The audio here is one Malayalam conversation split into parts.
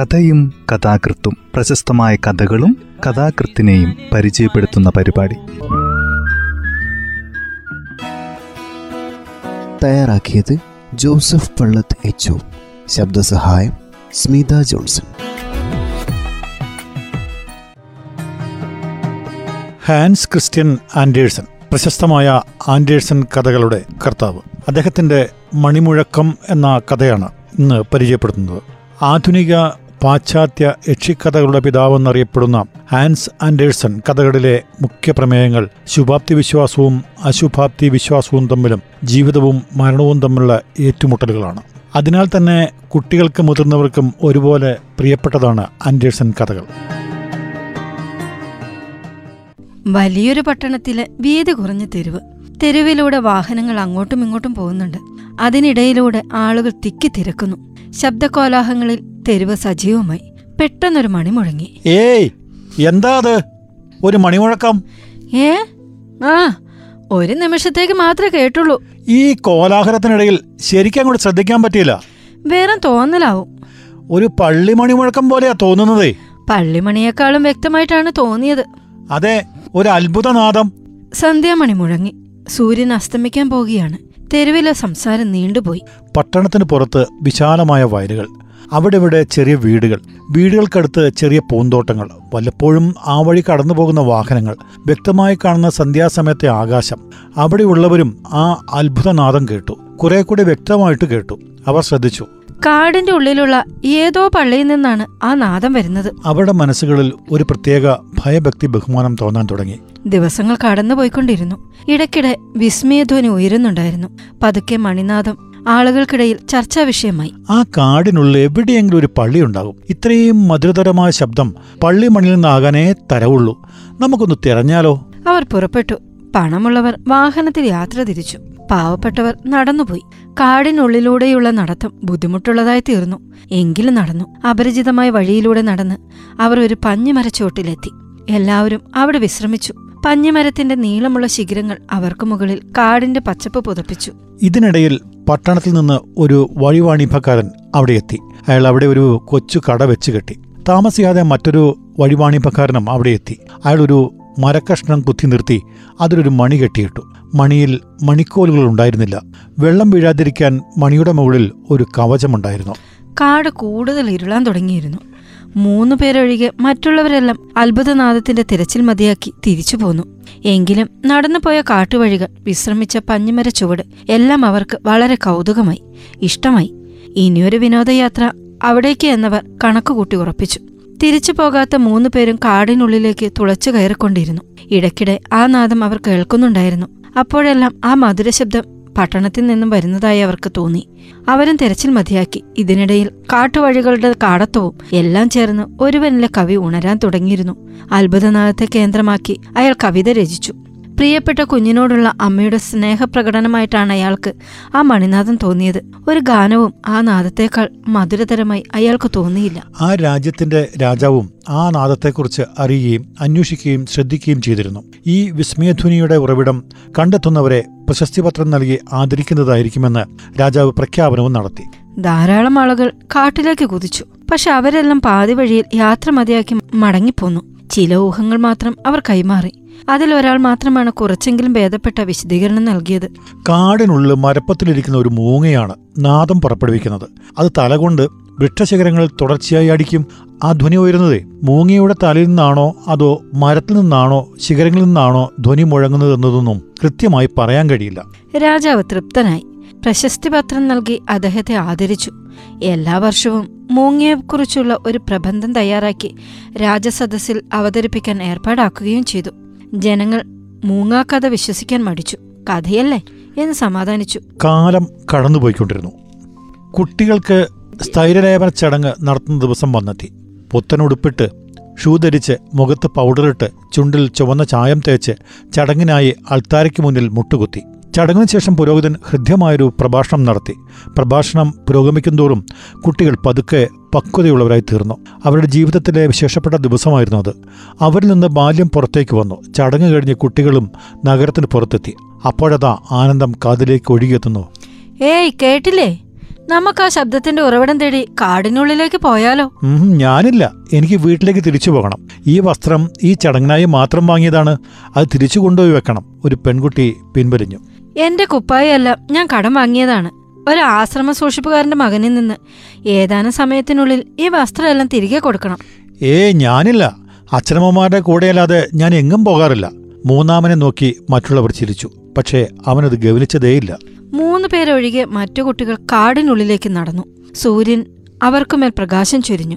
കഥയും കഥാകൃത്തും പ്രശസ്തമായ കഥകളും കഥാകൃത്തിനെയും പരിചയപ്പെടുത്തുന്ന പരിപാടി. തയ്യാറാക്കിയത് Joseph Pallath H ശബ്ദസഹായം Smitha Johnson. Hans Christian Andersen പ്രശസ്തമായ ആൻഡേഴ്സൺ കഥകളുടെ കർത്താവ്. അദ്ദേഹത്തിന്റെ മണിമുഴക്കം എന്ന കഥയാണ് ഇന്ന് പരിചയപ്പെടുത്തുന്നത്. ആധുനിക പാശ്ചാത്യ യക്ഷിക്കഥകളുടെ പിതാവെന്നറിയപ്പെടുന്ന ഹാൻസ് ആൻഡേഴ്സൺ കഥകളിലെ മുഖ്യ പ്രമേയങ്ങൾ ശുഭാപ്തി വിശ്വാസവും അശുഭാപ്തി വിശ്വാസവും തമ്മിലും ജീവിതവും മരണവും തമ്മിലുള്ള ഏറ്റുമുട്ടലുകളാണ്. അതിനാൽ തന്നെ കുട്ടികൾക്കും മുതിർന്നവർക്കും ഒരുപോലെ പ്രിയപ്പെട്ടതാണ് ആൻഡേഴ്സൺ കഥകൾ. വലിയൊരു പട്ടണത്തിലെ വീതി കുറഞ്ഞ തെരുവ്. തെരുവിലൂടെ വാഹനങ്ങൾ അങ്ങോട്ടും ഇങ്ങോട്ടും പോകുന്നുണ്ട്. അതിനിടയിലൂടെ ആളുകൾ തിക്കി തിരക്കുന്നു. ശബ്ദകോലാഹങ്ങളിൽ തെരുവ് സജീവമായി. പെട്ടെന്നൊരു മണി മുഴങ്ങി. ഏയ് എന്താ അത്? ഒരു മണിമുഴക്കം ഏ? ആ ഒരു നിമിഷത്തേക്ക് മാത്രമേ കേട്ടുള്ളൂ. ഈ കോലാഹലത്തിനിടയിൽ ശരിക്കും അങ്ങോട്ട് ശ്രദ്ധിക്കാൻ പറ്റിയില്ല. വേറെ തോന്നലാവും. ഒരു പള്ളി മണിമുഴക്കം പോലെയാ തോന്നുന്നതേ. പള്ളിമണിയേക്കാളും വ്യക്തമായിട്ടാണ് തോന്നിയത്. അതെ ഒരു അത്ഭുതനാദം സന്ധ്യാമണി മുഴങ്ങി. സൂര്യൻ അസ്തമിക്കാൻ പോകുകയാണ് തെരുവിലെ സംസാരം നീണ്ടുപോയി. പട്ടണത്തിന് പുറത്ത് വിശാലമായ വയലുകൾ. അവിടെ ഇവിടെ ചെറിയ വീടുകൾ വീടുകൾക്കടുത്ത് ചെറിയ പൂന്തോട്ടങ്ങൾ വല്ലപ്പോഴും ആ വഴി കടന്നു പോകുന്ന വാഹനങ്ങൾ വ്യക്തമായി കാണുന്ന സന്ധ്യാസമയത്തെ ആകാശം. അവിടെയുള്ളവരും ആ അത്ഭുതനാദം കേട്ടു. കുറെ കൂടി വ്യക്തമായിട്ട് കേട്ടു. അവർ ശ്രദ്ധിച്ചു. കാടിന്റെ ഉള്ളിലുള്ള ഏതോ പള്ളിയിൽ നിന്നാണ് ആ നാദം വരുന്നത്. അവരുടെ മനസ്സുകളിൽ ഒരു പ്രത്യേക ഭയഭക്തി ബഹുമാനം തോന്നാൻ തുടങ്ങി. ദിവസങ്ങൾ കടന്നുപോയിക്കൊണ്ടിരുന്നു. ഇടയ്ക്കിടെ വിസ്മയധ്വനി ഉയരുന്നുണ്ടായിരുന്നു. പതുക്കെ മണിനാദം ആളുകൾക്കിടയിൽ ചർച്ചാ വിഷയമായി. ആ കാടിനുള്ളിൽ എവിടെയെങ്കിലും ഒരു പള്ളി ഉണ്ടാകും. ഇത്രയും മധുരതരമായ ശബ്ദം പള്ളി മണിൽ നിന്നാകാനേ തരവുള്ളൂ. നമുക്കൊന്ന് തിരഞ്ഞാലോ? അവർ പുറപ്പെട്ടു. പണമുള്ളവർ വാഹനത്തിൽ യാത്ര തിരിച്ചു. പാവപ്പെട്ടവർ നടന്നുപോയി. കാടിനുള്ളിലൂടെയുള്ള നടത്തം ബുദ്ധിമുട്ടുള്ളതായി തീർന്നു. എങ്കിലും നടന്നു. അപരിചിതമായ വഴിയിലൂടെ നടന്ന് അവർ ഒരു പഞ്ഞിമരച്ചോട്ടിലെത്തി. എല്ലാവരും അവിടെ വിശ്രമിച്ചു. പഞ്ഞിമരത്തിന്റെ നീളമുള്ള ശിഖരങ്ങൾ അവർക്ക് മുകളിൽ കാടിന്റെ പച്ചപ്പ് പുതപ്പിച്ചു. ഇതിനിടയിൽ പട്ടണത്തിൽ നിന്ന് ഒരു വഴിവാണിഭക്കാരൻ അവിടെ എത്തി അയാൾ അവിടെ ഒരു കൊച്ചു കട വെച്ച് കെട്ടി. താമസിയാതെ മറ്റൊരു വഴിവാണിഭക്കാരനും അവിടെ എത്തി അയാൾ ഒരു മരക്കഷ്ണം കുത്തി നിർത്തി അതിലൊരു മണി കെട്ടിയിട്ടു. മണിയിൽ മണിക്കോലുകൾ ഉണ്ടായിരുന്നില്ല. വെള്ളം വീഴാതിരിക്കാൻ മണിയുടെ മുകളിൽ ഒരു കവചമുണ്ടായിരുന്നു. കാട് കൂടുതൽ ഇരുളാൻ തുടങ്ങിയിരുന്നു. മൂന്നു പേരൊഴികെ മറ്റുള്ളവരെല്ലാം അത്ഭുതനാഥത്തിന്റെ തിരച്ചിൽ മതിയാക്കി തിരിച്ചു പോന്നു. എങ്കിലും നടന്നുപോയ കാട്ടുവഴികൾ വിശ്രമിച്ച പഞ്ഞിമര ചുവട് എല്ലാം അവർക്ക് വളരെ കൗതുകമായി ഇഷ്ടമായി. ഇനിയൊരു വിനോദയാത്ര അവിടേക്ക് എന്നവർ കണക്കുകൂട്ടി ഉറപ്പിച്ചു. തിരിച്ചു പോകാത്ത മൂന്നു പേരും കാടിനുള്ളിലേക്ക് തുളച്ചു കയറിക്കൊണ്ടിരുന്നു. ഇടയ്ക്കിടെ ആ നാദം അവർ കേൾക്കുന്നുണ്ടായിരുന്നു. അപ്പോഴെല്ലാം ആ മധുരശബ്ദം പട്ടണത്തിൽ നിന്നും വരുന്നതായി അവർക്ക് തോന്നി. അവരും തെരച്ചിൽ മതിയാക്കി. ഇതിനിടയിൽ കാട്ടുവഴികളുടെ കാടത്തവും എല്ലാം ചേർന്ന് ഒരുവനിലെ കവി ഉണരാൻ തുടങ്ങിയിരുന്നു. അത്ഭുതനാഥത്തെ കേന്ദ്രമാക്കി അയാൾ കവിത രചിച്ചു. പ്രിയപ്പെട്ട കുഞ്ഞിനോടുള്ള അമ്മയുടെ സ്നേഹപ്രകടനമായിട്ടാണ് അയാൾക്ക് ആ മണിനാഥം തോന്നിയത്. ഒരു ഗാനവും ആ നാദത്തേക്കാൾ മധുരതരമായി അയാൾക്ക് തോന്നിയില്ല. ആ രാജ്യത്തിന്റെ രാജാവും ആ നാദത്തെക്കുറിച്ച് അറിയുകയും അന്വേഷിക്കുകയും ശ്രദ്ധിക്കുകയും ചെയ്തിരുന്നു. ഈ വിസ്മയധ്വനിയുടെ ഉറവിടം കണ്ടെത്തുന്നവരെ പ്രശസ്തിപത്രം നൽകി ആദരിക്കുന്നതായിരിക്കുമെന്ന് രാജാവ് പ്രഖ്യാപനവും നടത്തി. ധാരാളം ആളുകൾ കാട്ടിലേക്ക് കുതിച്ചു. പക്ഷെ അവരെല്ലാം പാതി വഴിയിൽ യാത്ര മതിയാക്കി മടങ്ങിപ്പോന്നു. ചില ഊഹങ്ങൾ മാത്രം അവർ കൈമാറി. അതിലൊരാൾ മാത്രമാണ് കുറച്ചെങ്കിലും ഭേദപ്പെട്ട വിശദീകരണം നൽകിയത്. കാടിനുള്ളിൽ മരപ്പത്തിലിരിക്കുന്ന ഒരു മൂങ്ങയാണ് നാദം പുറപ്പെടുവിക്കുന്നത്. അത് തലകൊണ്ട് വൃക്ഷശിഖരങ്ങളിൽ തുടർച്ചയായി അടിക്കും. ആ ധ്വനി ഉയരുന്നത് മൂങ്ങയുടെ തലയിൽ നിന്നാണോ അതോ മരത്തിൽ നിന്നാണോ ശിഖരങ്ങളിൽ നിന്നാണോ ധ്വനി മുഴങ്ങുന്നതെന്നതൊന്നും കൃത്യമായി പറയാൻ കഴിയില്ല. രാജാവ് തൃപ്തനായി. പ്രശസ്തിപത്രം നൽകി അദ്ദേഹത്തെ ആദരിച്ചു. എല്ലാ വർഷവും മൂങ്ങയെക്കുറിച്ചുള്ള ഒരു പ്രബന്ധം തയ്യാറാക്കി രാജസദസ്സിൽ അവതരിപ്പിക്കാൻ ഏർപ്പാടാക്കുകയും ചെയ്തു. ജനങ്ങൾ മൂങ്ങാ കഥ വിശ്വസിക്കാൻ മടിച്ചു. കഥയല്ലേ? എന്ന് സമാധാനിച്ചു. കാലം കടന്നുപോയിക്കൊണ്ടിരുന്നു. കുട്ടികൾക്ക് സ്ഥൈര്യലേപന ചടങ്ങ് നടത്തുന്ന ദിവസം വന്നെത്തി. പുത്തനുടുപ്പിട്ട് ഷൂ ധരിച്ച് മുഖത്ത് പൗഡറിട്ട് ചുണ്ടിൽ ചുവന്ന ചായം തേച്ച് ചടങ്ങിനായി അൾത്താരയ്ക്ക് മുന്നിൽ മുട്ടുകുത്തി. ചടങ്ങിന് ശേഷം പുരോഹിതൻ ഹൃദ്യമായൊരു പ്രഭാഷണം നടത്തി. പ്രഭാഷണം പുരോഗമിക്കുന്തോറും കുട്ടികൾ പതുക്കെ പക്വതയുള്ളവരായി തീർന്നു. അവരുടെ ജീവിതത്തിലെ വിശേഷപ്പെട്ട ദിവസമായിരുന്നു അത്. അവരിൽ നിന്ന് ബാല്യം പുറത്തേക്ക് വന്നു. ചടങ്ങ് കഴിഞ്ഞ് കുട്ടികളും നഗരത്തിന് പുറത്തെത്തി. അപ്പോഴതാ ആനന്ദം കാതിലേക്ക് ഒഴുകിയെത്തുന്നു. ഏയ് കേട്ടില്ലേ? നമുക്ക് ആ ശബ്ദത്തിന്റെ ഉറവിടം തേടി കാടിനുള്ളിലേക്ക് പോയാലോ? ഞാനില്ല. എനിക്ക് വീട്ടിലേക്ക് തിരിച്ചു പോകണം. ഈ വസ്ത്രം ഈ ചടങ്ങിനായി മാത്രം വാങ്ങിയതാണ്. അത് തിരിച്ചു കൊണ്ടുപോയി വെക്കണം. ഒരു പെൺകുട്ടി പിൻവലിഞ്ഞു. എന്റെ കുപ്പായല്ല ഞാൻ കടം വാങ്ങിയതാണ്. ഒരു ആശ്രമ സൂക്ഷിപ്പുകാരന്റെ മകനിൽ നിന്ന് ഏതാനും സമയത്തിനുള്ളിൽ ഈ വസ്ത്രമെല്ലാം തിരികെ കൊടുക്കണം. ഏ ഞാനില്ല. അച്ഛനമ്മമാരുടെ കൂടെയല്ലാതെ ഞാൻ എങ്ങും പോകാറില്ല. മൂന്നാമനെ നോക്കി മറ്റുള്ളവർ ചിരിച്ചു. പക്ഷേ അവനത് ഗവനിച്ചതേയില്ല മൂന്ന് പേരൊഴികെ മറ്റു കുട്ടികൾ കാടിനുള്ളിലേക്ക് നടന്നു. സൂര്യൻ അവർക്കുമേൽ പ്രകാശം ചൊരിഞ്ഞു.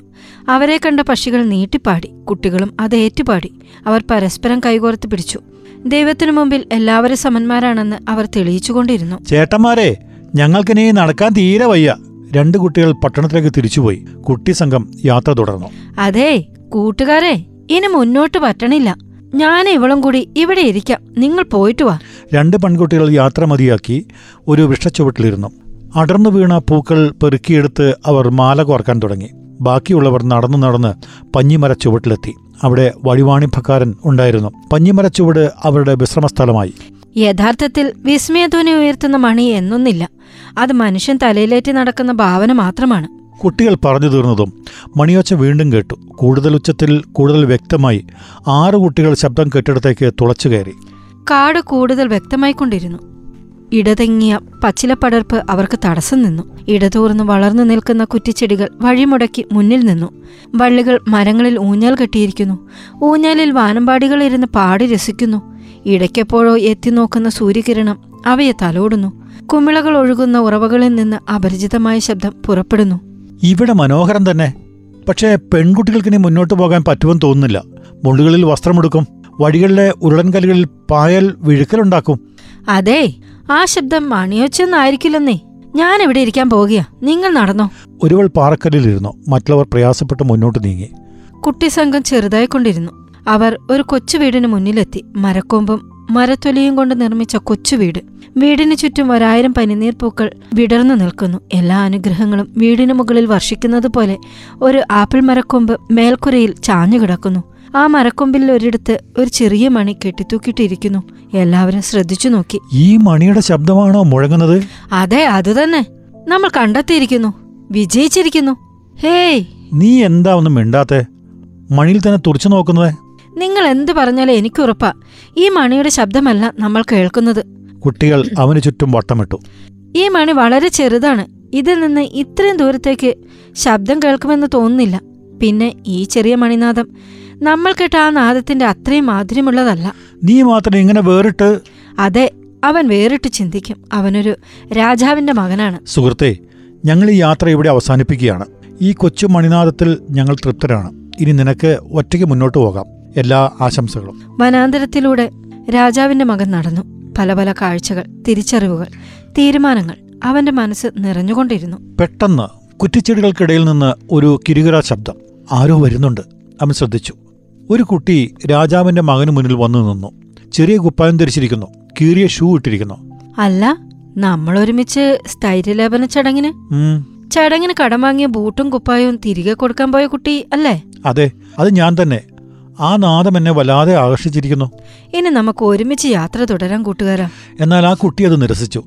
അവരെ കണ്ട പക്ഷികൾ നീട്ടിപ്പാടി. കുട്ടികളും അത് ഏറ്റുപാടി. അവർ പരസ്പരം കൈകോർത്ത് പിടിച്ചു. ദൈവത്തിനു മുമ്പിൽ എല്ലാവരും സമന്മാരാണെന്ന് അവർ തെളിയിച്ചുകൊണ്ടിരുന്നു. ചേട്ടന്മാരെ ഞങ്ങൾക്കിനി നടക്കാൻ തീരെ വയ്യ. രണ്ട് കുട്ടികൾ പട്ടണത്തിലേക്ക് തിരിച്ചുപോയി. കുട്ടി സംഘം യാത്ര തുടർന്നു. അതെ കൂട്ടുകാരെ ഇനി മുന്നോട്ട് പറ്റണില്ല. ഞാൻ ഇവളും കൂടി ഇവിടെ ഇരിക്കാം. നിങ്ങൾ പോയിട്ട് വാ. രണ്ട് പെൺകുട്ടികൾ യാത്ര മതിയാക്കി ഒരു വൃക്ഷച്ചുവട്ടിലിരുന്നു അടർന്നു വീണ പൂക്കൾ പെറുക്കിയെടുത്ത് അവർ മാല കോർക്കാൻ തുടങ്ങി. ബാക്കിയുള്ളവർ നടന്നു നടന്ന് പഞ്ഞിമര ചുവട്ടിലെത്തി. അവിടെ വഴിവാണിഭക്കാരൻ ഉണ്ടായിരുന്നു. പഞ്ഞിമര ചുവട് അവരുടെ വിശ്രമസ്ഥലമായി. യഥാർത്ഥത്തിൽ വിസ്മയധ്വനി ഉയർത്തുന്ന മണി എന്നൊന്നില്ല. അത് മനുഷ്യൻ തലയിലേറ്റി നടക്കുന്ന ഭാവന മാത്രമാണ്. കുട്ടികൾ പറഞ്ഞു തീർന്നതും മണിയോച്ച വീണ്ടും കേട്ടു. കൂടുതൽ ഉച്ചത്തിൽ കൂടുതൽ വ്യക്തമായി ആറ് കുട്ടികൾ ശബ്ദം കെട്ടിടത്തേക്ക് തുളച്ചു കയറി. കാട് കൂടുതൽ വ്യക്തമായി കൊണ്ടിരുന്നു. ഇടതെങ്ങിയ പച്ചിലപ്പടർപ്പ് അവർക്ക് തടസ്സം നിന്നു. ഇടതൂർന്ന് വളർന്നു നിൽക്കുന്ന കുറ്റിച്ചെടികൾ വഴിമുടക്കി മുന്നിൽ നിന്നു. വള്ളികൾ മരങ്ങളിൽ ഊഞ്ഞാൽ കെട്ടിയിരിക്കുന്നു. ഊഞ്ഞാലിൽ വാനമ്പാടികൾ ഇരുന്ന് പാടി രസിക്കുന്നു. ഇടയ്ക്കെപ്പോഴോ എത്തി നോക്കുന്ന സൂര്യകിരണം അവയെ തലോടുന്നു. കുമിളകൾ ഒഴുകുന്ന ഉറവകളിൽ നിന്ന് അപരിചിതമായ ശബ്ദം പുറപ്പെടുന്നു. ഇവിടെ മനോഹരം തന്നെ. പക്ഷേ പെൺകുട്ടികൾക്കിനി മുന്നോട്ട് പോകാൻ പറ്റുമെന്ന് തോന്നുന്നില്ല. മുള്ളുകളിൽ വസ്ത്രമെടുക്കും. വഴികളിലെ ഉരുളൻകല്ലുകളിൽ പായൽ വിഴുക്കലുണ്ടാക്കും. അതെ ആ ശബ്ദം മണിയൊച്ചെന്നായിരിക്കില്ലെന്നേ. ഞാൻ ഇവിടെ ഇരിക്കാൻ പോകുകയാ നിങ്ങൾ നടന്നോ. ഒരുവൾ പാറക്കല്ലിലിരുന്നു മറ്റുള്ളവർ പ്രയാസപ്പെട്ട് മുന്നോട്ട് നീങ്ങി. കുട്ടി സംഘം ചെറുതായിക്കൊണ്ടിരുന്നു. അവർ ഒരു കൊച്ചു വീടിന് മുന്നിലെത്തി. മരക്കൊമ്പും മരത്തൊലിയും കൊണ്ട് നിർമ്മിച്ച കൊച്ചു വീട്. വീടിന് ചുറ്റും ഒരായിരം പനിനീർ പൂക്കൾ വിടർന്നു നിൽക്കുന്നു. എല്ലാ അനുഗ്രഹങ്ങളും വീടിനു മുകളിൽ വർഷിക്കുന്നത് പോലെ ഒരു ആപ്പിൾ മരക്കൊമ്പ് മേൽക്കുരയിൽ ചാഞ്ഞു കിടക്കുന്നു. ആ മരക്കൊമ്പിൽ ഒരിടത്ത് ഒരു ചെറിയ മണി കെട്ടിത്തൂക്കിയിട്ടിരിക്കുന്നു. എല്ലാവരും ശ്രദ്ധിച്ചു നോക്കി. ഈ മണിയുടെ ശബ്ദമാണോ മുഴങ്ങുന്നത്? അതെ അതുതന്നെ നമ്മൾ കണ്ടെത്തിയിരിക്കുന്നു. വിജയിച്ചിരിക്കുന്നു. ഹേയ്! നീ എന്താ ഒന്നും മിണ്ടാത്തെ? മണിയിൽ തന്നെ തുറച്ചു നോക്കുന്നത് നിങ്ങൾ എന്ത് പറഞ്ഞാലും എനിക്ക് ഉറപ്പാ ഈ മണിയുടെ ശബ്ദമല്ല നമ്മൾ കേൾക്കുന്നത്. കുട്ടികൾ അവന് ചുറ്റും വട്ടമിട്ടു. ഈ മണി വളരെ ചെറുതാണ്. ഇതിൽ നിന്ന് ഇത്രയും ദൂരത്തേക്ക് ശബ്ദം കേൾക്കുമെന്ന് തോന്നുന്നില്ല. പിന്നെ ഈ ചെറിയ മണിനാദം നമ്മൾ കേട്ട ആ നാദത്തിന്റെ അത്രയും മാധുര്യമുള്ളതല്ല. നീ മാത്രം ഇങ്ങനെ വേറിട്ട്? അതെ അവൻ വേറിട്ട് ചിന്തിക്കും. അവനൊരു രാജാവിന്റെ മകനാണ്. സുഹൃത്തെ ഞങ്ങൾ ഈ യാത്ര ഇവിടെ അവസാനിപ്പിക്കുകയാണ്. ഈ കൊച്ചു മണിനാദത്തിൽ ഞങ്ങൾ തൃപ്തരാണ്. ഇനി നിനക്ക് ഒറ്റയ്ക്ക് മുന്നോട്ട് പോകാം. എല്ലാ ആശംസകളും. വനാന്തരത്തിലൂടെ രാജാവിന്റെ മകൻ നടന്നു. പല പല കാഴ്ചകൾ തിരിച്ചറിവുകൾ തീരുമാനങ്ങൾ അവന്റെ മനസ്സ് നിറഞ്ഞുകൊണ്ടിരുന്നു. പെട്ടെന്ന് കുറ്റിച്ചെടികൾക്കിടയിൽ നിന്ന് ഒരു കിരുകിറ ശബ്ദം ആരോ വരുന്നുണ്ട്. അവൻ ശ്രദ്ധിച്ചു. ഒരു കുട്ടി രാജാവിന്റെ മകന് മുന്നിൽ വന്നു നിന്നു. ചെറിയ കുപ്പായം ധരിച്ചിരിക്കുന്നു. കീറിയ ഷൂ ഇട്ടിരിക്കുന്നു. അല്ല നമ്മൾ ഒരുമിച്ച് സ്ഥൈര്യലേപന ചടങ്ങിന്? ചടങ്ങിന് കടം വാങ്ങിയ ബൂട്ടും കുപ്പായവും തിരികെ കൊടുക്കാൻ പോയ കുട്ടി അല്ലേ? അതെ അത് ഞാൻ തന്നെ. ആ നാദം എന്നെ വല്ലാതെ ആകർഷിച്ചിരിക്കുന്നു. ഇനി നമുക്ക് ഒരുമിച്ച് യാത്ര തുടരാൻ കൂട്ടുകാരാ. എന്നാൽ ആ കുട്ടി അത് നിരസിച്ചു.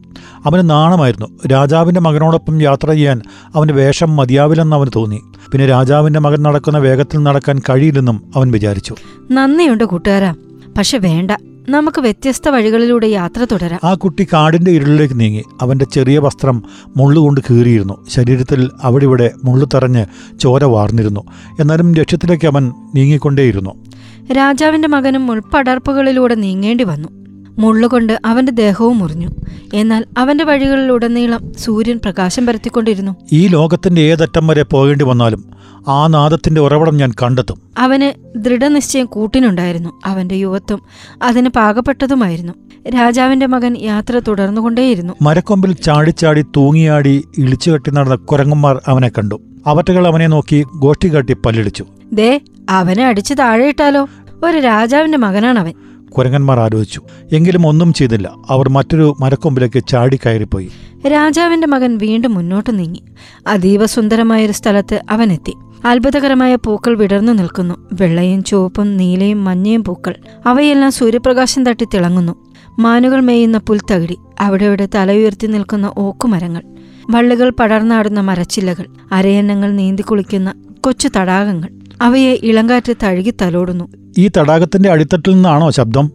അവന് നാണമായിരുന്നു. രാജാവിന്റെ മകനോടൊപ്പം യാത്ര ചെയ്യാൻ അവന്റെ വേഷം മതിയാവില്ലെന്ന് അവന് തോന്നി. പിന്നെ രാജാവിന്റെ മകൻ നടക്കുന്ന വേഗത്തിൽ നടക്കാൻ കഴിയില്ലെന്നും അവൻ വിചാരിച്ചു. നന്ദിയുണ്ട് കൂട്ടുകാരാ. പക്ഷെ വേണ്ട. നമുക്ക് വ്യത്യസ്ത വഴികളിലൂടെ യാത്ര തുടരാം. ആ കുട്ടി കാടിന്റെ ഇരുളിലേക്ക് നീങ്ങി. അവന്റെ ചെറിയ വസ്ത്രം മുള്ളുകൊണ്ട് കീറിയിരുന്നു. ശരീരത്തിൽ അവിടെ ഇവിടെ മുള്ളു തറഞ്ഞ് ചോര വാർന്നിരുന്നു. എന്നാലും ലക്ഷ്യത്തിലേക്ക് അവൻ നീങ്ങിക്കൊണ്ടേയിരുന്നു. രാജാവിന്റെ മകനും മുൾപ്പടർപ്പുകളിലൂടെ നീങ്ങേണ്ടി വന്നു. മുള്ളുകൊണ്ട് അവന്റെ ദേഹവും മുറിഞ്ഞു. എന്നാൽ അവന്റെ വഴികളിലുടനീളം സൂര്യൻ പ്രകാശം പരത്തിക്കൊണ്ടിരുന്നു. ഈ ലോകത്തിന്റെ ഏതറ്റം വരെ പോകേണ്ടി വന്നാലും ആ നാദത്തിന്റെ ഉറവിടം ഞാൻ കണ്ടെത്തും. അവന് ദൃഢനിശ്ചയം കൂട്ടിനുണ്ടായിരുന്നു. അവന്റെ യുവത്വം അതിന് പാകപ്പെട്ടതുമായിരുന്നു. രാജാവിന്റെ മകൻ യാത്ര തുടർന്നുകൊണ്ടേയിരുന്നു. മരക്കൊമ്പിൽ ചാടിച്ചാടി തൂങ്ങിയാടി ഇളിച്ചുകെട്ടി നടന്ന കുരങ്ങന്മാർ അവനെ കണ്ടു. അവറ്റകൾ അവനെ നോക്കി ഗോഷ്ടി കാട്ടി പല്ലിടിച്ചു. ദേ അവനെ അടിച്ചു താഴെയിട്ടാലോ? ഒരു രാജാവിന്റെ മകനാണവൻ. കുരങ്ങന്മാർ ആലോചിച്ചു. എങ്കിലും ഒന്നും ചെയ്തില്ല. അവർ മറ്റൊരു മരക്കൊമ്പിലേക്ക് ചാടി കയറിപ്പോയി. രാജാവിന്റെ മകൻ വീണ്ടും മുന്നോട്ട് നീങ്ങി. അതീവ സുന്ദരമായൊരു സ്ഥലത്ത് അവനെത്തി അത്ഭുതകരമായ പൂക്കൾ വിടർന്നു നിൽക്കുന്നു. വെള്ളയും ചുവപ്പും നീലയും മഞ്ഞയും പൂക്കൾ. അവയെല്ലാം സൂര്യപ്രകാശം തട്ടി തിളങ്ങുന്നു. മാനുകൾ മേയുന്ന പുൽത്തകിടി അവിടെ ഇവിടെ തലയുയർത്തി നിൽക്കുന്ന ഓക്കുമരങ്ങൾ. വള്ളികൾ പടർന്നാടുന്ന മരച്ചില്ലകൾ. അരയന്നങ്ങൾ നീന്തിക്കുളിക്കുന്ന കൊച്ചു തടാകങ്ങൾ. അവയെ ഇളങ്കാറ്റ് തഴുകി തലോടുന്നു. ഈ തടാകത്തിന്റെ അടിത്തട്ടിൽ നിന്നാണോ ശബ്ദം?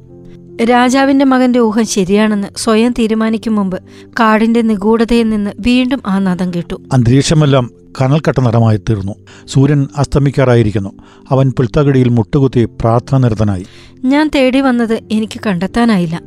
രാജാവിന്റെ മകന്റെ ഊഹം ശരിയാണെന്ന് സ്വയം തീരുമാനിക്കും മുമ്പ് കാടിന്റെ നിഗൂഢതയിൽ നിന്ന് വീണ്ടും ആ നാദം കേട്ടു. അന്തരീക്ഷമെല്ലാം കനൽക്കട്ട നിറമായി തീർന്നു. സൂര്യൻ അസ്തമിക്കാറായിരിക്കുന്നു. അവൻ പുൽത്തകടിയിൽ മുട്ടുകുത്തി പ്രാർത്ഥന നിരതനായി. ഞാൻ തേടി വന്നത് എനിക്ക് കണ്ടെത്താനായില്ല.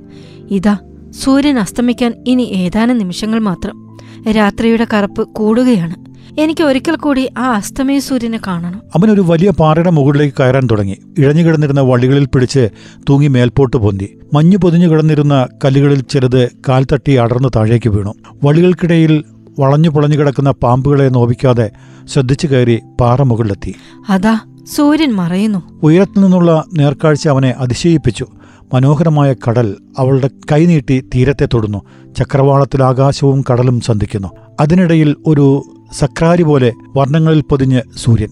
ഇതാ സൂര്യൻ അസ്തമിക്കാൻ ഇനി ഏതാനും നിമിഷങ്ങൾ മാത്രം. രാത്രിയുടെ കറുപ്പ് കൂടുകയാണ്. എനിക്ക് ഒരിക്കൽ കൂടി ആ അസ്തമയ സൂര്യനെ കാണണം. അവൻ ഒരു വലിയ പാറയുടെ മുകളിലേക്ക് കയറാൻ തുടങ്ങി. ഇഴഞ്ഞു കിടന്നിരുന്ന വള്ളികളിൽ പിടിച്ച് തൂങ്ങി മേൽപോട്ട് പൊന്തി. മഞ്ഞു പൊതിഞ്ഞു കിടന്നിരുന്ന കല്ലുകളിൽ ചിലത് കാൽ തട്ടി അടർന്ന് താഴേക്ക് വീണു. വള്ളികൾക്കിടയിൽ വളഞ്ഞു പുളഞ്ഞു കിടക്കുന്ന പാമ്പുകളെ നോവിക്കാതെ ശ്രദ്ധിച്ചു കയറി പാറ മുകളിലെത്തി. അതാ സൂര്യൻ മറയുന്നു. ഉയരത്തു നിന്നുള്ള നേർക്കാഴ്ച അവനെ അതിശയിപ്പിച്ചു. മനോഹരമായ കടൽ അവളുടെ കൈനീട്ടി തീരത്തെ തൊടുന്നു. ചക്രവാളത്തിൽ ആകാശവും കടലും സന്ധിക്കുന്നു. അതിനിടയിൽ ഒരു സക്രാരി പോലെ വർണങ്ങളിൽ പൊതിഞ്ഞ് സൂര്യൻ.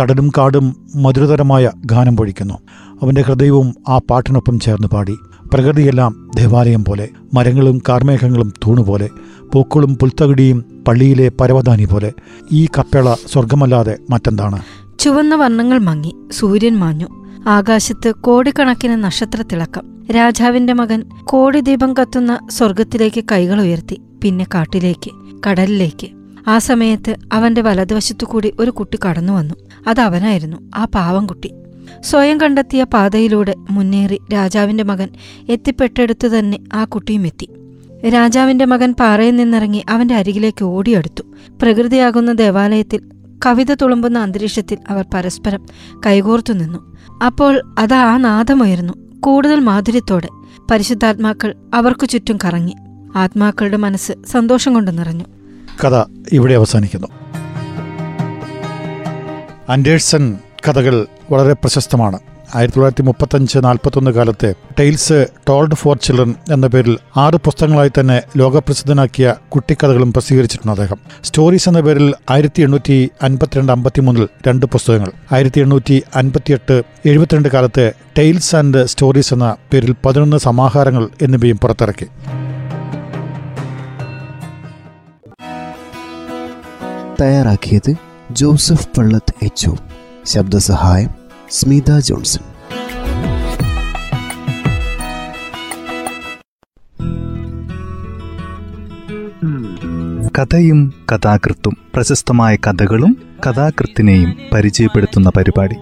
കടലും കാടും മധുരതരമായ ഗാനം പൊഴിക്കുന്നു. അവന്റെ ഹൃദയവും ആ പാട്ടിനൊപ്പം ചേർന്ന് പാടി. പ്രകൃതിയെല്ലാം ദേവാലയം പോലെ മരങ്ങളും കാർമേഘങ്ങളും തൂണുപോലെ പൂക്കളും പുൽത്തകിടിയും പള്ളിയിലെ പരവതാനി പോലെ. ഈ കപ്പേള സ്വർഗമല്ലാതെ മറ്റെന്താണ്? ചുവന്ന വർണങ്ങൾ മങ്ങി സൂര്യൻ മാഞ്ഞു. ആകാശത്ത് കോടിക്കണക്കിന് നക്ഷത്ര തിളക്കം രാജാവിന്റെ മകൻ കോടി ദീപം കത്തുന്ന സ്വർഗത്തിലേക്ക് കൈകൾ ഉയർത്തി. പിന്നെ കാട്ടിലേക്ക് കടലിലേക്ക്. ആ സമയത്ത് അവന്റെ വലതുവശത്തു കൂടി ഒരു കുട്ടി കടന്നു വന്നു. അത് അവനായിരുന്നു ആ പാവം കുട്ടി. സ്വയം കണ്ടെത്തിയ പാതയിലൂടെ മുന്നേറി രാജാവിന്റെ മകൻ എത്തിപ്പെട്ടെടുത്തു തന്നെ ആ കുട്ടിയും എത്തി. രാജാവിന്റെ മകൻ പാറയിൽ നിന്നിറങ്ങി അവന്റെ അരികിലേക്ക് ഓടിയെടുത്തു. പ്രകൃതിയാകുന്ന ദേവാലയത്തിൽ കവിത തുളുമ്പുന്ന അന്തരീക്ഷത്തിൽ അവർ പരസ്പരം കൈകോർത്തു നിന്നു. അപ്പോൾ അത് ആ നാദമുയർന്നു കൂടുതൽ മാധുര്യത്തോടെ. പരിശുദ്ധാത്മാക്കൾ അവർക്കു ചുറ്റും കറങ്ങി. ആത്മാക്കളുടെ മനസ്സ് സന്തോഷം കൊണ്ട് നിറഞ്ഞു. കഥ ഇവിടെ അവസാനിക്കുന്നു. ആൻഡേഴ്സൺ കഥകൾ വളരെ പ്രശസ്തമാണ്. ആയിരത്തി തൊള്ളായിരത്തി മുപ്പത്തഞ്ച് നാൽപ്പത്തൊന്ന് കാലത്തെ ടൈൽസ് ടോൾഡ് ഫോർ ചിൽഡ്രൻ എന്ന പേരിൽ ആറ് പുസ്തകങ്ങളായി തന്നെ ലോകപ്രസിദ്ധനാക്കിയ കുട്ടിക്കഥകളും പ്രസിദ്ധീകരിച്ചിട്ടുണ്ട് അദ്ദേഹം. സ്റ്റോറീസ് എന്ന പേരിൽ ആയിരത്തി എണ്ണൂറ്റി അൻപത്തിരണ്ട് അമ്പത്തിമൂന്നിൽ രണ്ട് പുസ്തകങ്ങൾ ആയിരത്തി എണ്ണൂറ്റി അൻപത്തിയെട്ട് എഴുപത്തിരണ്ട് കാലത്തെ ടൈൽസ് ആൻഡ് സ്റ്റോറീസ് എന്ന പേരിൽ പതിനൊന്ന് സമാഹാരങ്ങൾ എന്നിവയും പുറത്തിറക്കി. തയ്യാറാക്കിയത് ജോസഫ് പള്ളത്ത് എച്ച് ഒ. ശബ്ദസഹായം സ്മിത ജോൺസൺ. കഥയും കഥാകൃത്തും പ്രശസ്തമായ കഥകളും കഥാകൃത്തിനെയും പരിചയപ്പെടുത്തുന്ന പരിപാടി.